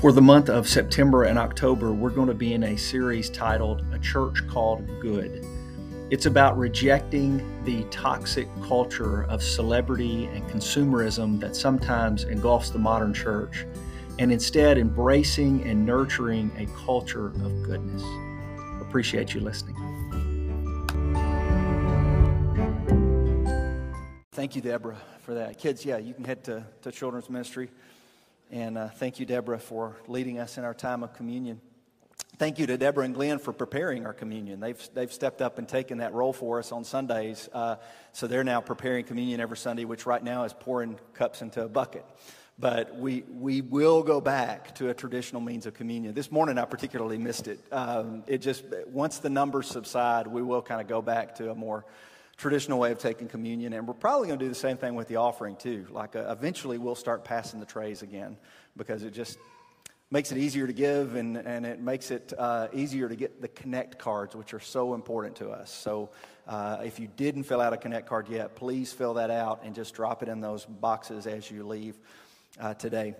For the month of September and October, we're going to be in a series titled A Church Called Good. It's about rejecting the toxic culture of celebrity and consumerism that sometimes engulfs the modern church, and instead embracing and nurturing a culture of goodness. Appreciate you listening. Thank you, Deborah, for that. Kids, yeah, you can head to, to children's ministry. And uh, thank you, Deborah, for leading us in our time of communion. Thank you to Deborah and Glenn for preparing our communion. They've, they've stepped up and taken that role for us on Sundays. Uh, so they're now preparing communion every Sunday, which right now is pouring cups into a bucket. But we, we will go back to a traditional means of communion. This morning, I particularly missed it. Um, it just, once the numbers subside, we will kind of go back to a more traditional way of taking communion. And we're probably going to do the same thing with the offering, too. Like, uh, eventually, we'll start passing the trays again because it just makes it easier to give and, and it makes it uh, easier to get the connect cards which are so important to us so uh, if you didn't fill out a connect card yet please fill that out and just drop it in those boxes as you leave uh, today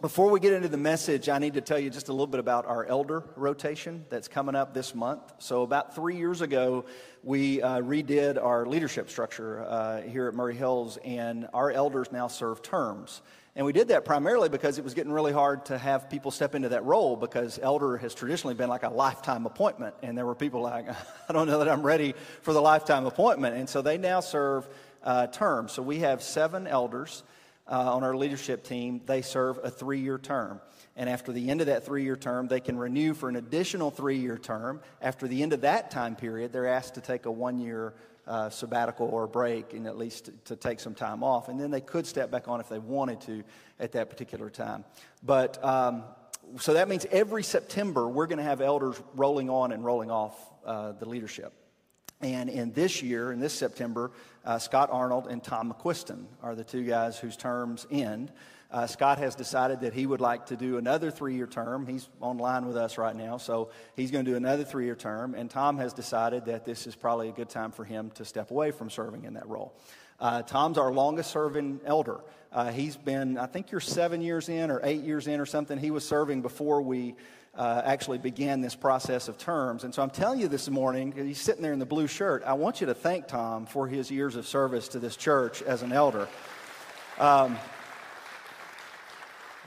before we get into the message, I need to tell you just a little bit about our elder rotation that's coming up this month. So, about three years ago, we uh, redid our leadership structure uh, here at Murray Hills, and our elders now serve terms. And we did that primarily because it was getting really hard to have people step into that role because elder has traditionally been like a lifetime appointment. And there were people like, I don't know that I'm ready for the lifetime appointment. And so they now serve uh, terms. So we have seven elders uh, on our leadership team, they serve a three year term. And after the end of that three year term, they can renew for an additional three year term. After the end of that time period, they're asked to take a one year uh, sabbatical or break and at least to, to, take some time off. And then they could step back on if they wanted to at that particular time. But um, so that means every September, we're going to have elders rolling on and rolling off uh, the leadership. And in this year, in this September, uh, Scott Arnold and Tom McQuiston are the two guys whose terms end. Uh, Scott has decided that he would like to do another three year term. He's online with us right now, so he's going to do another three year term. And Tom has decided that this is probably a good time for him to step away from serving in that role. Uh, Tom's our longest serving elder. Uh, he's been, I think you're seven years in or eight years in or something. He was serving before we uh, actually began this process of terms. And so I'm telling you this morning, he's sitting there in the blue shirt. I want you to thank Tom for his years of service to this church as an elder. Um,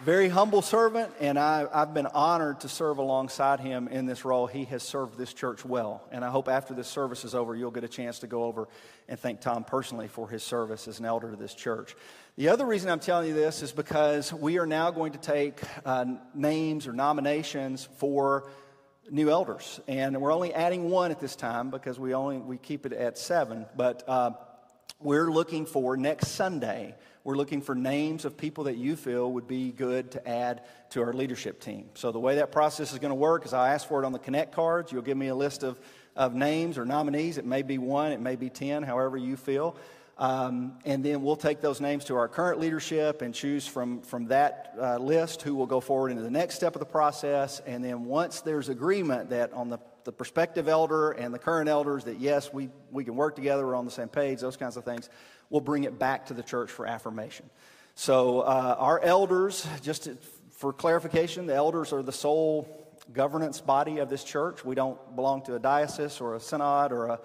very humble servant, and I, have been honored to serve alongside him in this role. He has served this church well, and I hope after this service is over, you'll get a chance to go over and thank Tom personally for his service as an elder to this church. The other reason I'm telling you this is because we are now going to take uh, names or nominations for new elders, and we're only adding one at this time because we only we keep it at seven, but. Uh, we're looking for next Sunday, we're looking for names of people that you feel would be good to add to our leadership team. So, the way that process is going to work is I ask for it on the Connect cards. You'll give me a list of, of names or nominees. It may be one, it may be 10, however you feel. Um, and then we'll take those names to our current leadership and choose from, from that uh, list who will go forward into the next step of the process. And then once there's agreement that on the the prospective elder and the current elders that yes, we, we can work together, we're on the same page, those kinds of things, we'll bring it back to the church for affirmation. So, uh, our elders, just to, for clarification, the elders are the sole governance body of this church. We don't belong to a diocese or a synod or a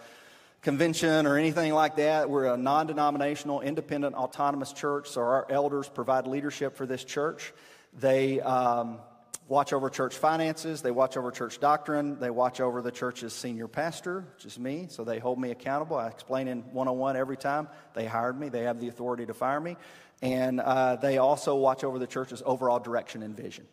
convention or anything like that. We're a non denominational, independent, autonomous church, so our elders provide leadership for this church. They um, watch over church finances, they watch over church doctrine, they watch over the church's senior pastor, which is me, so they hold me accountable. I explain in one on one every time. They hired me, they have the authority to fire me. And uh, they also watch over the church's overall direction and vision.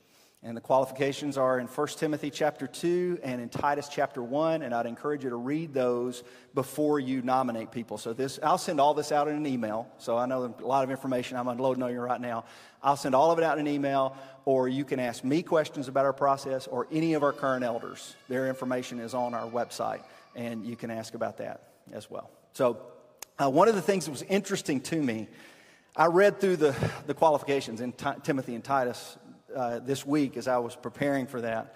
And the qualifications are in 1 Timothy chapter 2 and in Titus chapter 1. And I'd encourage you to read those before you nominate people. So this, I'll send all this out in an email. So I know a lot of information I'm unloading on you right now. I'll send all of it out in an email, or you can ask me questions about our process or any of our current elders. Their information is on our website, and you can ask about that as well. So uh, one of the things that was interesting to me, I read through the, the qualifications in T- Timothy and Titus uh, this week as I was preparing for that.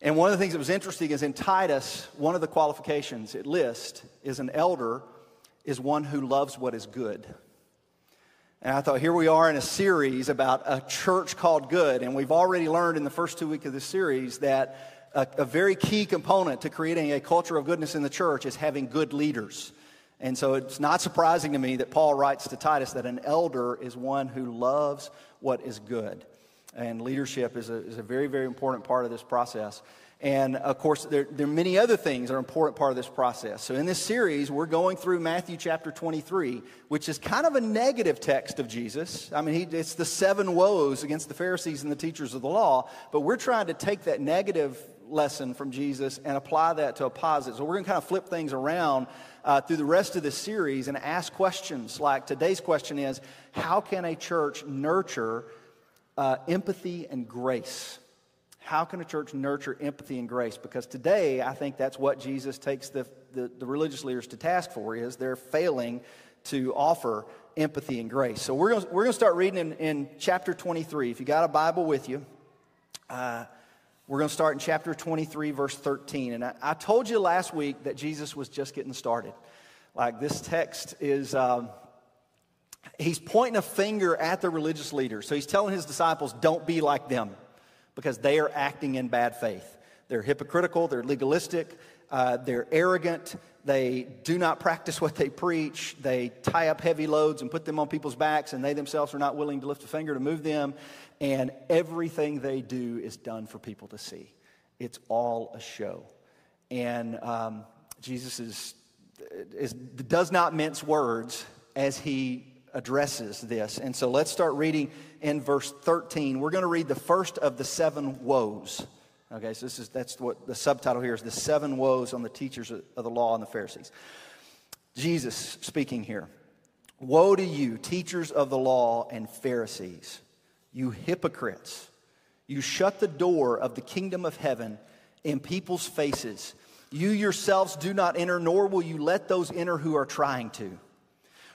And one of the things that was interesting is in Titus, one of the qualifications it lists is an elder is one who loves what is good. And I thought, here we are in a series about a church called good. And we've already learned in the first two weeks of this series that a, a, very key component to creating a culture of goodness in the church is having good leaders. And so it's not surprising to me that Paul writes to Titus that an elder is one who loves what is good. And leadership is a, is a very, very important part of this process. And of course, there, there, are many other things that are an important part of this process. So, in this series, we're going through Matthew chapter 23, which is kind of a negative text of Jesus. I mean, he, it's the seven woes against the Pharisees and the teachers of the law, but we're trying to take that negative lesson from Jesus and apply that to a positive. So, we're going to kind of flip things around uh, through the rest of this series and ask questions like today's question is How can a church nurture uh, empathy and grace? How can a church nurture empathy and grace? Because today, I think that's what Jesus takes the, the, the religious leaders to task for, is they're failing to offer empathy and grace. So we're going we're gonna start reading in, in chapter 23. If you got a Bible with you, uh, we're going to start in chapter 23, verse 13. And I, I, told you last week that Jesus was just getting started. Like this text is, um, he's pointing a finger at the religious leaders. So he's telling his disciples, don't be like them because they are acting in bad faith. They're hypocritical, they're legalistic, uh, they're arrogant, they do not practice what they preach, they tie up heavy loads and put them on people's backs, and they themselves are not willing to lift a finger to move them. And everything they do is done for people to see. It's all a show. And um, Jesus is, is, does not mince words as he addresses this. And so let's start reading in verse 13. We're going to read the first of the seven woes. Okay, so this is that's what the subtitle here is the seven woes on the teachers of the law and the Pharisees. Jesus speaking here. Woe to you, teachers of the law and Pharisees, you hypocrites! You shut the door of the kingdom of heaven in people's faces. You yourselves do not enter, nor will you let those enter who are trying to.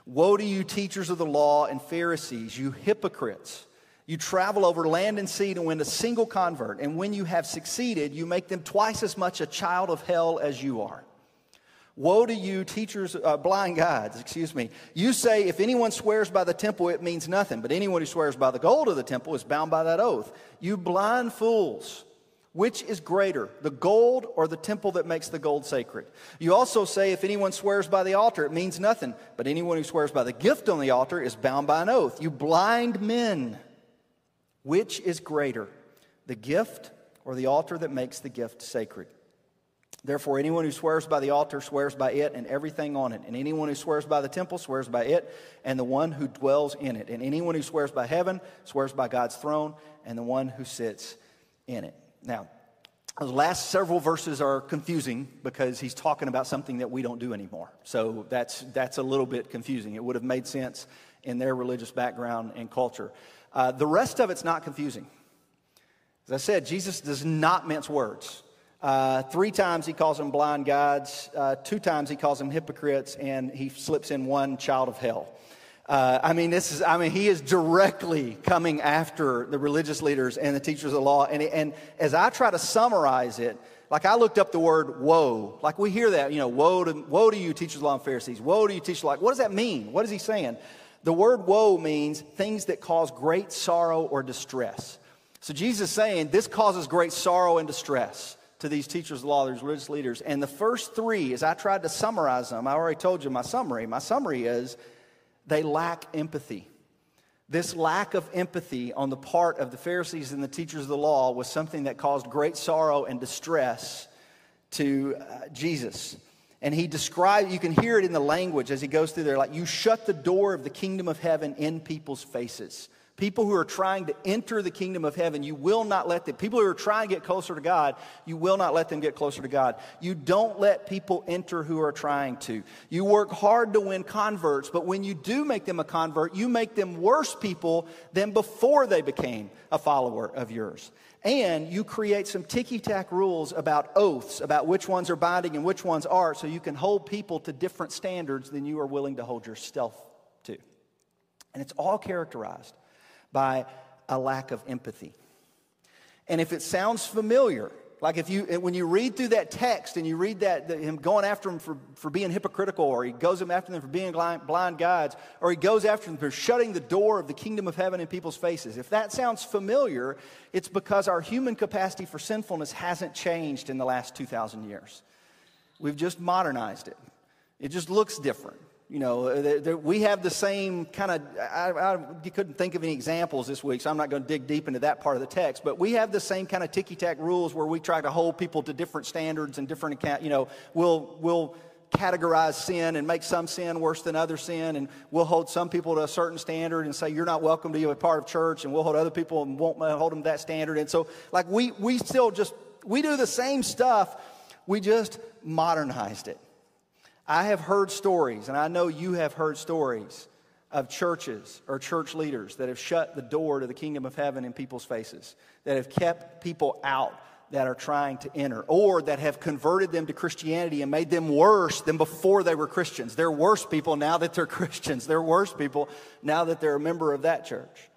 Woe to you, teachers of the law and Pharisees, you hypocrites! You travel over land and sea to win a single convert, and when you have succeeded, you make them twice as much a child of hell as you are. Woe to you, teachers, uh, blind guides, excuse me. You say, if anyone swears by the temple, it means nothing, but anyone who swears by the gold of the temple is bound by that oath. You blind fools. Which is greater, the gold or the temple that makes the gold sacred? You also say, if anyone swears by the altar, it means nothing. But anyone who swears by the gift on the altar is bound by an oath. You blind men. Which is greater, the gift or the altar that makes the gift sacred? Therefore, anyone who swears by the altar swears by it and everything on it. And anyone who swears by the temple swears by it and the one who dwells in it. And anyone who swears by heaven swears by God's throne and the one who sits in it. Now, the last several verses are confusing because he's talking about something that we don't do anymore. So that's, that's a little bit confusing. It would have made sense in their religious background and culture. Uh, the rest of it's not confusing. As I said, Jesus does not mince words. Uh, three times he calls them blind guides, uh, two times he calls them hypocrites, and he slips in one child of hell. Uh, I mean, this is, I mean, he is directly coming after the religious leaders and the teachers of the law. And, and as I try to summarize it, like I looked up the word woe. Like we hear that, you know, woe to, woe to you, teachers of law and Pharisees. Woe to you, teachers law. What does that mean? What is he saying? The word woe means things that cause great sorrow or distress. So Jesus is saying this causes great sorrow and distress to these teachers of the law, these religious leaders. And the first three, as I tried to summarize them, I already told you my summary. My summary is they lack empathy. This lack of empathy on the part of the Pharisees and the teachers of the law was something that caused great sorrow and distress to uh, Jesus. And he described, you can hear it in the language as he goes through there, like, you shut the door of the kingdom of heaven in people's faces. People who are trying to enter the kingdom of heaven, you will not let them. People who are trying to get closer to God, you will not let them get closer to God. You don't let people enter who are trying to. You work hard to win converts, but when you do make them a convert, you make them worse people than before they became a follower of yours. And you create some ticky tack rules about oaths, about which ones are binding and which ones aren't, so you can hold people to different standards than you are willing to hold yourself to. And it's all characterized by a lack of empathy. And if it sounds familiar, Like if you, when you read through that text and you read that, that him going after them for, for being hypocritical, or he goes after them for being blind, guides, or he goes after them for shutting the door of the kingdom of heaven in people's faces. If that sounds familiar, it's because our human capacity for sinfulness hasn't changed in the last 2,000 years. We've just modernized it. It just looks different. You know, uh, they're, they're, we have the same kind of, I, I, couldn't think of any examples this week, so I'm not going to dig deep into that part of the text, but we have the same kind of ticky tack rules where we try to hold people to different standards and different account, you know, we'll, we'll categorize sin and make some sin worse than other sin, and we'll hold some people to a certain standard and say, you're not welcome to be a part of church, and we'll hold other people and won't uh, hold them to that standard. And so, like, we, we still just, we do the same stuff, we just modernized it. I have heard stories, and I know you have heard stories of churches or church leaders that have shut the door to the kingdom of heaven in people's faces, that have kept people out that are trying to enter, or that have converted them to Christianity and made them worse than before they were Christians. They're worse people now that they're Christians. They're worse people now that they're a member of that church.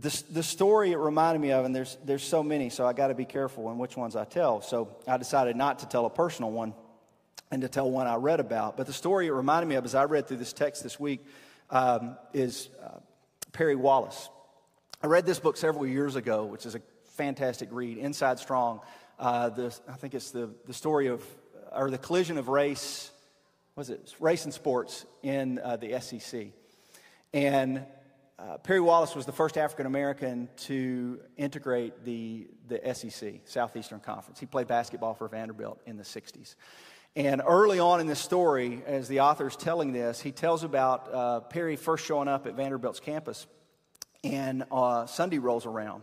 The, the story it reminded me of, and there's, there's so many, so I got to be careful in which ones I tell. So I decided not to tell a personal one and to tell one I read about. But the story it reminded me of as I read through this text this week um, is uh, Perry Wallace. I read this book several years ago, which is a fantastic read, Inside Strong. Uh, the, I think it's the, the story of, or the collision of race, was it, race and sports in uh, the SEC. And uh, Perry Wallace was the first African American to integrate the, the SEC, Southeastern Conference. He played basketball for Vanderbilt in the 60s. And early on in this story, as the author is telling this, he tells about uh, Perry first showing up at Vanderbilt's campus, and uh, Sunday rolls around.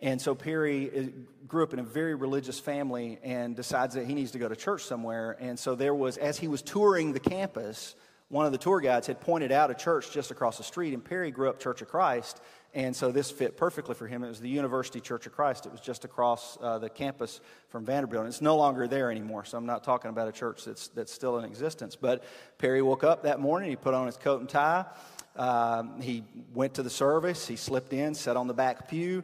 And so Perry uh, grew up in a very religious family and decides that he needs to go to church somewhere. And so there was, as he was touring the campus, one of the tour guides had pointed out a church just across the street, and Perry grew up Church of Christ. And so this fit perfectly for him. It was the University Church of Christ. It was just across uh, the campus from Vanderbilt. And it's no longer there anymore. So I'm not talking about a church that's, that's still in existence. But Perry woke up that morning. He put on his coat and tie. Um, he went to the service. He slipped in, sat on the back pew,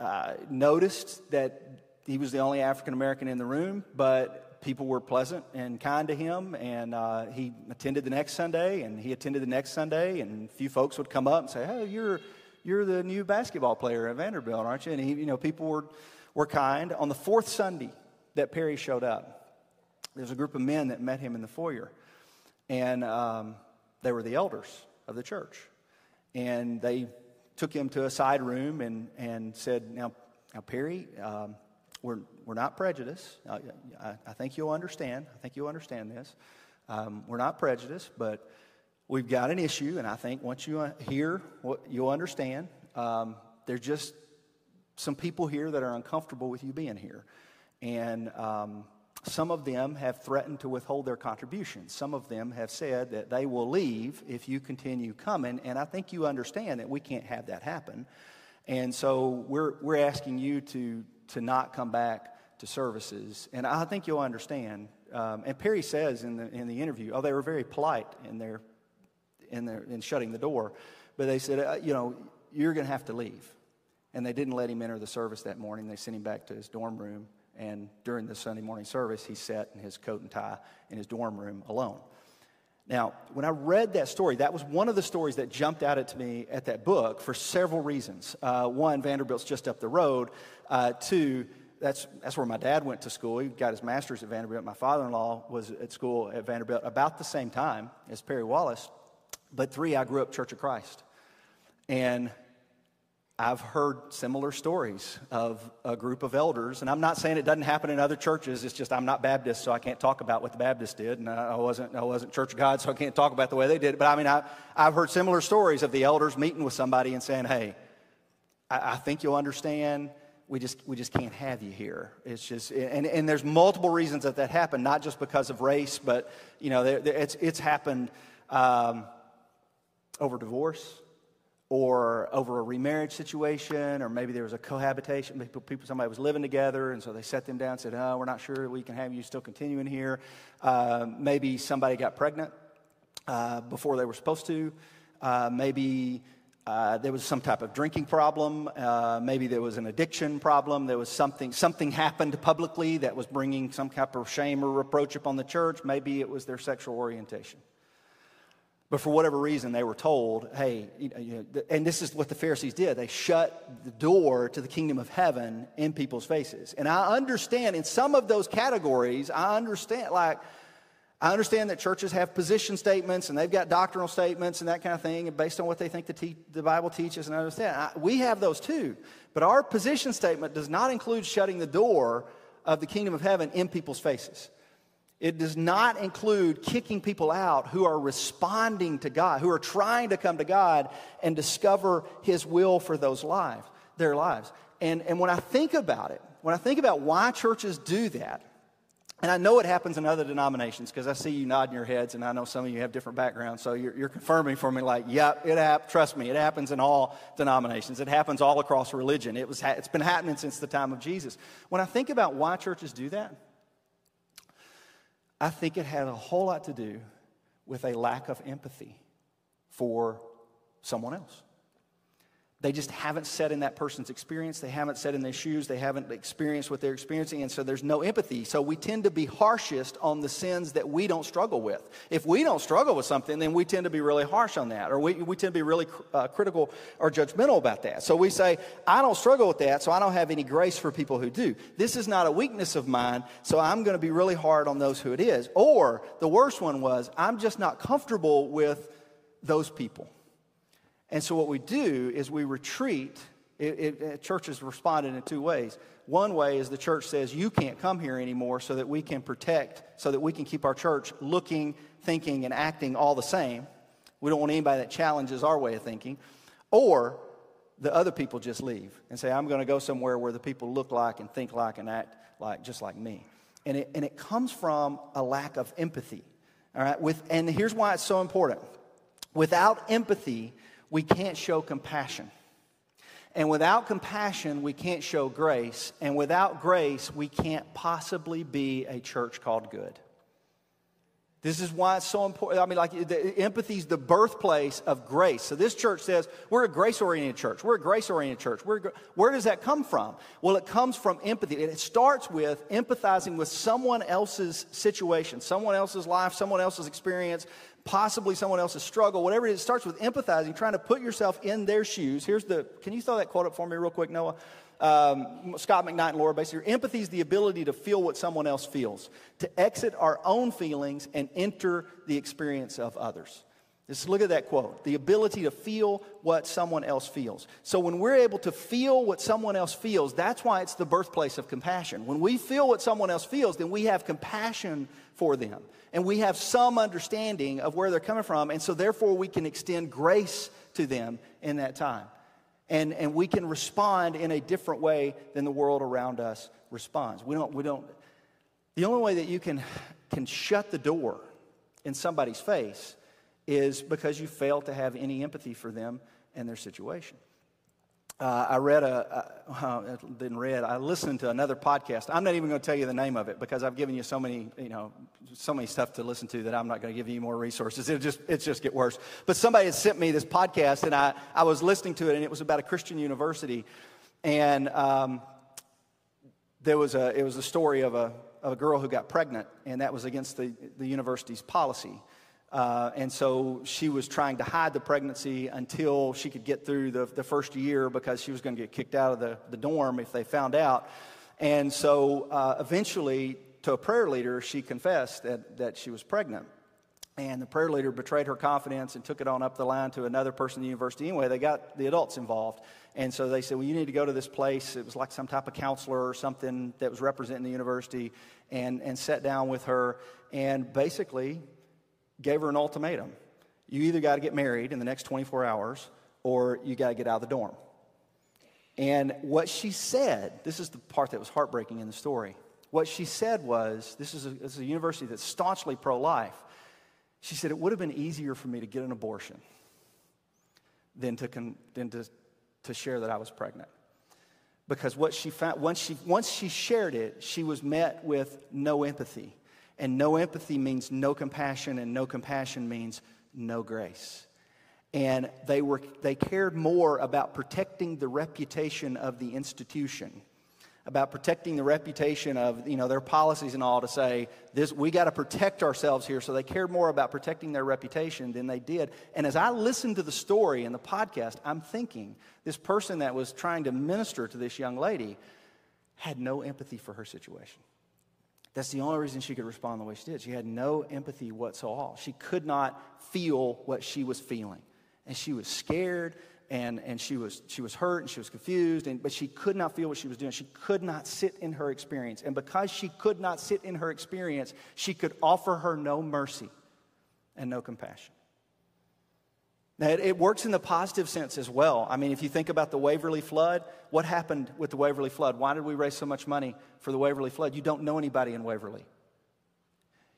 uh, noticed that he was the only African American in the room, but people were pleasant and kind to him. And uh, he attended the next Sunday, and he attended the next Sunday, and a few folks would come up and say, Hey, you're you're the new basketball player at Vanderbilt, aren't you? And he, you know, people were, were kind. On the fourth Sunday that Perry showed up, there's a group of men that met him in the foyer. And um, they were the elders of the church. And they took him to a side room and, and said, Now, now Perry, um, we're, we're not prejudiced. I, I, I, think you'll understand. I think you'll understand this. Um, we're not prejudiced, but we've got an issue, and I think once you uh, hear what you'll understand, um, there's just some people here that are uncomfortable with you being here. And um, some of them have threatened to withhold their contributions. Some of them have said that they will leave if you continue coming. And I think you understand that we can't have that happen. And so we're, we're asking you to, to not come back to services. And I think you'll understand. Um, and Perry says in the, in the interview, oh, they were very polite in their in, their, in shutting the door. But they said, uh, you know, you're going to have to leave. And they didn't let him enter the service that morning. They sent him back to his dorm room. And during the Sunday morning service, he sat in his coat and tie in his dorm room alone. Now, when I read that story, that was one of the stories that jumped out at me at that book for several reasons. Uh, one, Vanderbilt's just up the road. Uh, two, that's, that's where my dad went to school. He got his master's at Vanderbilt. My father in law was at school at Vanderbilt about the same time as Perry Wallace. But three, I grew up Church of Christ. And I've heard similar stories of a group of elders, and I'm not saying it doesn't happen in other churches. It's just I'm not Baptist, so I can't talk about what the Baptists did, and I wasn't I wasn't Church of God, so I can't talk about the way they did it. But I mean, I, I've heard similar stories of the elders meeting with somebody and saying, "Hey, I, I think you'll understand. We just we just can't have you here." It's just and and there's multiple reasons that that happened, not just because of race, but you know, it's it's happened. Um, over divorce or over a remarriage situation, or maybe there was a cohabitation. People, people, somebody was living together, and so they set them down and said, "Oh, we're not sure we can have you still continuing here." Uh, maybe somebody got pregnant uh, before they were supposed to. Uh, maybe uh, there was some type of drinking problem. Uh, maybe there was an addiction problem. There was something, something happened publicly that was bringing some type of shame or reproach upon the church. Maybe it was their sexual orientation. But for whatever reason, they were told, hey, you know, and this is what the Pharisees did. They shut the door to the kingdom of heaven in people's faces. And I understand in some of those categories, I understand, like, I understand that churches have position statements and they've got doctrinal statements and that kind of thing, and based on what they think the, te- the Bible teaches, and I understand. I, we have those too. But our position statement does not include shutting the door of the kingdom of heaven in people's faces. It does not include kicking people out who are responding to God, who are trying to come to God and discover His will for those lives, their lives. And, and when I think about it, when I think about why churches do that, and I know it happens in other denominations because I see you nodding your heads, and I know some of you have different backgrounds. So you're, you're confirming for me, like, yep, it hap- Trust me, it happens in all denominations. It happens all across religion. It was it's been happening since the time of Jesus. When I think about why churches do that, I think it had a whole lot to do with a lack of empathy for someone else. They just haven't set in that person's experience. They haven't set in their shoes. They haven't experienced what they're experiencing. And so there's no empathy. So we tend to be harshest on the sins that we don't struggle with. If we don't struggle with something, then we tend to be really harsh on that. Or we, we tend to be really uh, critical or judgmental about that. So we say, I don't struggle with that, so I don't have any grace for people who do. This is not a weakness of mine, so I'm going to be really hard on those who it is. Or the worst one was, I'm just not comfortable with those people. And so what we do is we retreat. It, it, uh, it, churches responded in two ways. One way is the church says, You can't come here anymore so that we can protect, so that we can keep our church looking, thinking, and acting all the same. We don't want anybody that challenges our way of thinking. Or the other people just leave and say, I'm going to go somewhere where the people look like and think like and act like just like me. And it, and it comes from a lack of empathy. All right? With, and here's why it's so important. Without empathy, we can't show compassion. And without compassion, we can't show grace. And without grace, we can't possibly be a church called good. This is why it's so important. I mean, like, empathy is the birthplace of grace. So, this church says we're a grace oriented church. We're a grace oriented church. We're, where does that come from? Well, it comes from empathy. And it starts with empathizing with someone else's situation, someone else's life, someone else's experience, possibly someone else's struggle, whatever it is, it starts with empathizing, trying to put yourself in their shoes. Here's the, can you throw that quote up for me real quick, Noah? Um, Scot McKnight and Laura basically, empathy is the ability to feel what someone else feels, to exit our own feelings and enter the experience of others. Just look at that quote the ability to feel what someone else feels. So, when we're able to feel what someone else feels, that's why it's the birthplace of compassion. When we feel what someone else feels, then we have compassion for them. And we have some understanding of where they're coming from. And so, therefore, we can extend grace to them in that time. And, and we can respond in a different way than the world around us responds. We don't, we don't, the only way that you can, can shut the door in somebody's face is because you fail to have any empathy for them and their situation. Uh, I read a, didn't read, I listened to another podcast. I'm not even going to tell you the name of it because I've given you so many, you know, so many stuff to listen to that I'm not going to give you more resources. It'll just, it just get worse. But somebody had sent me this podcast and I, I was listening to it and it was about a Christian university. And um, there was a, it was a story of a, of a girl who got pregnant and that was against the, the university's policy. Uh, and so she was trying to hide the pregnancy until she could get through the, the first year because she was going to get kicked out of the, the dorm if they found out. And so uh, eventually, to a prayer leader, she confessed that, that she was pregnant. And the prayer leader betrayed her confidence and took it on up the line to another person in the university. Anyway, they got the adults involved. And so they said, Well, you need to go to this place. It was like some type of counselor or something that was representing the university and, and sat down with her. And basically, gave her an ultimatum. You either got to get married in the next 24 hours or you got to get out of the dorm. And what she said, this is the part that was heartbreaking in the story. What she said was this is a, this is a university that's staunchly pro life. She said, It would have been easier for me to get an abortion than to, con, than to, to share that I was pregnant. Because what she found, once she, once she shared it, she was met with no empathy. And no empathy means no compassion, and no compassion means no grace. And they, were, they cared more about protecting the reputation of the institution about protecting the reputation of you know their policies and all to say this we got to protect ourselves here. So they cared more about protecting their reputation than they did. And as i listened to the story in the podcast i'm thinking this person that was trying to minister to this young lady had no empathy for her situation that's the only reason she could respond the way she did she had no empathy whatsoever she could not feel what she was feeling and she was scared and, and she, was, she was hurt and she was confused, and, but she could not feel what she was doing. She could not sit in her experience. And because she could not sit in her experience, she could offer her no mercy and no compassion. It works in the positive sense as well. I mean, if you think about the Waverly flood, what happened with the Waverly flood? Why did we raise so much money for the Waverly flood? You don't know anybody in Waverly.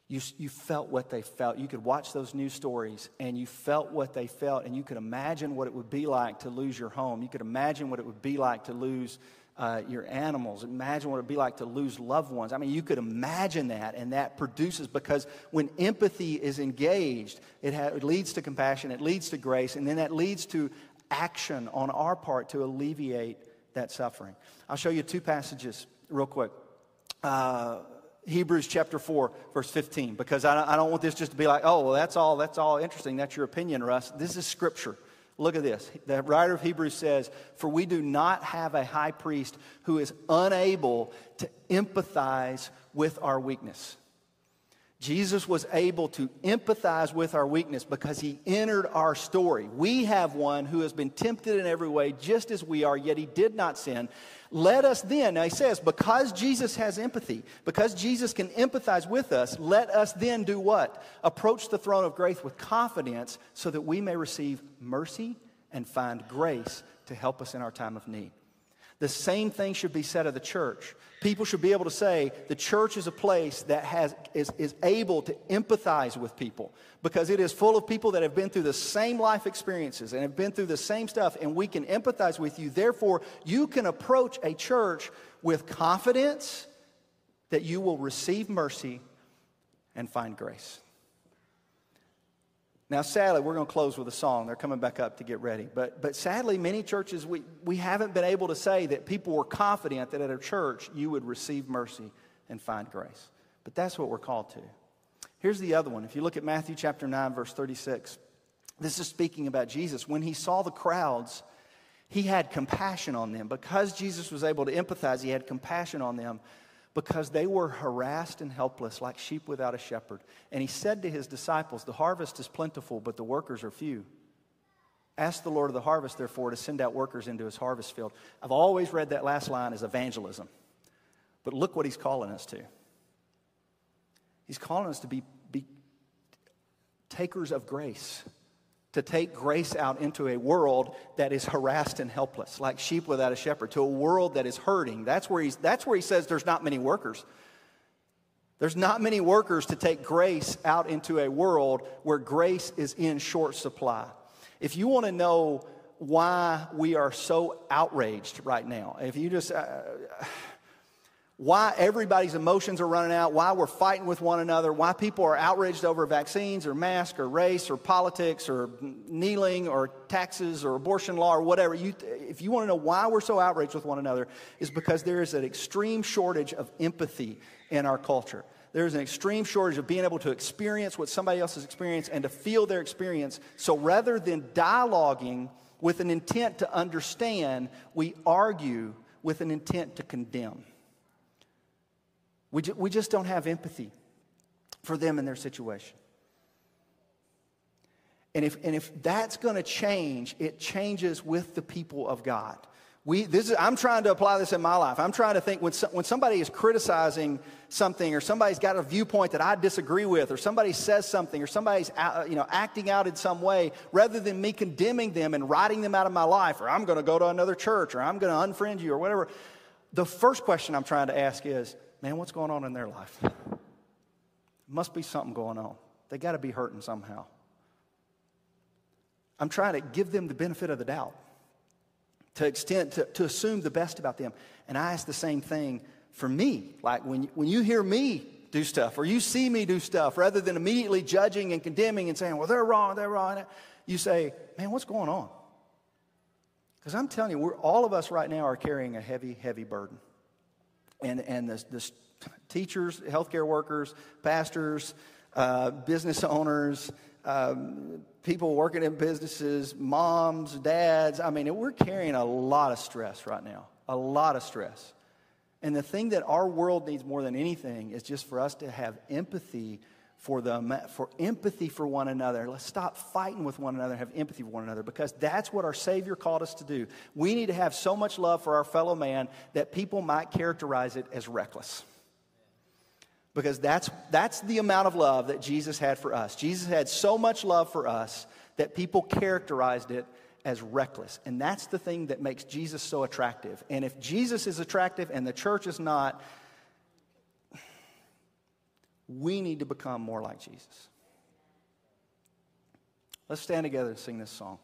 You, you felt what they felt. You could watch those news stories and you felt what they felt, and you could imagine what it would be like to lose your home. You could imagine what it would be like to lose uh, your animals. Imagine what it would be like to lose loved ones. I mean, you could imagine that, and that produces because when empathy is engaged, it, ha- it leads to compassion, it leads to grace, and then that leads to action on our part to alleviate that suffering. I'll show you two passages real quick. Uh, Hebrews chapter 4, verse 15, because I, don't want this just to be like, oh, well, that's all, that's all interesting. That's your opinion, Russ. This is scripture. Look at this. The writer of Hebrews says, For we do not have a high priest who is unable to empathize with our weakness. Jesus was able to empathize with our weakness because he entered our story. We have one who has been tempted in every way, just as we are, yet he did not sin. Let us then, now he says, because Jesus has empathy, because Jesus can empathize with us, let us then do what? Approach the throne of grace with confidence so that we may receive mercy and find grace to help us in our time of need. The same thing should be said of the church. People should be able to say the church is a place that has, is, is able to empathize with people because it is full of people that have been through the same life experiences and have been through the same stuff, and we can empathize with you. Therefore, you can approach a church with confidence that you will receive mercy and find grace. Now, sadly, we're going to close with a song. They're coming back up to get ready. But, but sadly, many churches, we, we haven't been able to say that people were confident that at a church you would receive mercy and find grace. But that's what we're called to. Here's the other one. If you look at Matthew chapter 9, verse 36, this is speaking about Jesus. When he saw the crowds, he had compassion on them. Because Jesus was able to empathize, he had compassion on them because they were harassed and helpless like sheep without a shepherd. And he said to his disciples, The harvest is plentiful, but the workers are few. Ask the Lord of the harvest, therefore, to send out workers into his harvest field. I've always read that last line as evangelism. But look what he's calling us to. He's calling us to be, be takers of grace to take grace out into a world that is harassed and helpless, like sheep without a shepherd, to a world that is hurting. That's where, he's, that's where he says there's not many workers. There's not many workers to take grace out into a world where grace is in short supply. If you want to know why we are so outraged right now, if you just. Uh, why everybody's emotions are running out, why we're fighting with one another, why people are outraged over vaccines or masks or race or politics or kneeling or taxes or abortion law or whatever. You, if you want to know why we're so outraged with one another, is because there is an extreme shortage of empathy in our culture. There's an extreme shortage of being able to experience what somebody else has experienced and to feel their experience. So rather than dialoguing with an intent to understand, we argue with an intent to condemn. We, ju- we just don't have empathy for them and their situation. And if, and if that's going to change, it changes with the people of God. We, this is, I'm trying to apply this in my life. I'm trying to think when, so, when somebody is criticizing something or somebody's got a viewpoint that I disagree with or somebody says something or somebody's uh, you know, acting out in some way, rather than me condemning them and writing them out of my life or I'm going to go to another church or I'm going to unfriend you or whatever, the first question I'm trying to ask is, man, what's going on in their life? Must be something going on. They got to be hurting somehow. I'm trying to give them the benefit of the doubt, to extend, to, to assume the best about them. And I ask the same thing for me. Like when, when you hear me do stuff or you see me do stuff, rather than immediately judging and condemning and saying, well, they're wrong, they're wrong. you say, man, what's going on? Because I'm telling you, we're, all of us right now are carrying a heavy, heavy burden. And, and the, the teachers, healthcare workers, pastors, uh, business owners, um, people working in businesses, moms, dads. I mean, we're carrying a lot of stress right now, a lot of stress. And the thing that our world needs more than anything is just for us to have empathy for them, for empathy for one another. Let's stop fighting with one another have empathy for one another because that's what our Savior called us to do. We need to have so much love for our fellow man that people might characterize it as reckless. Because that's, that's the amount of love that Jesus had for us. Jesus had so much love for us that people characterized it as reckless. And that's the thing that makes Jesus so attractive. And if Jesus is attractive and the church is not, we need to become more like Jesus. Let's stand together and sing this song.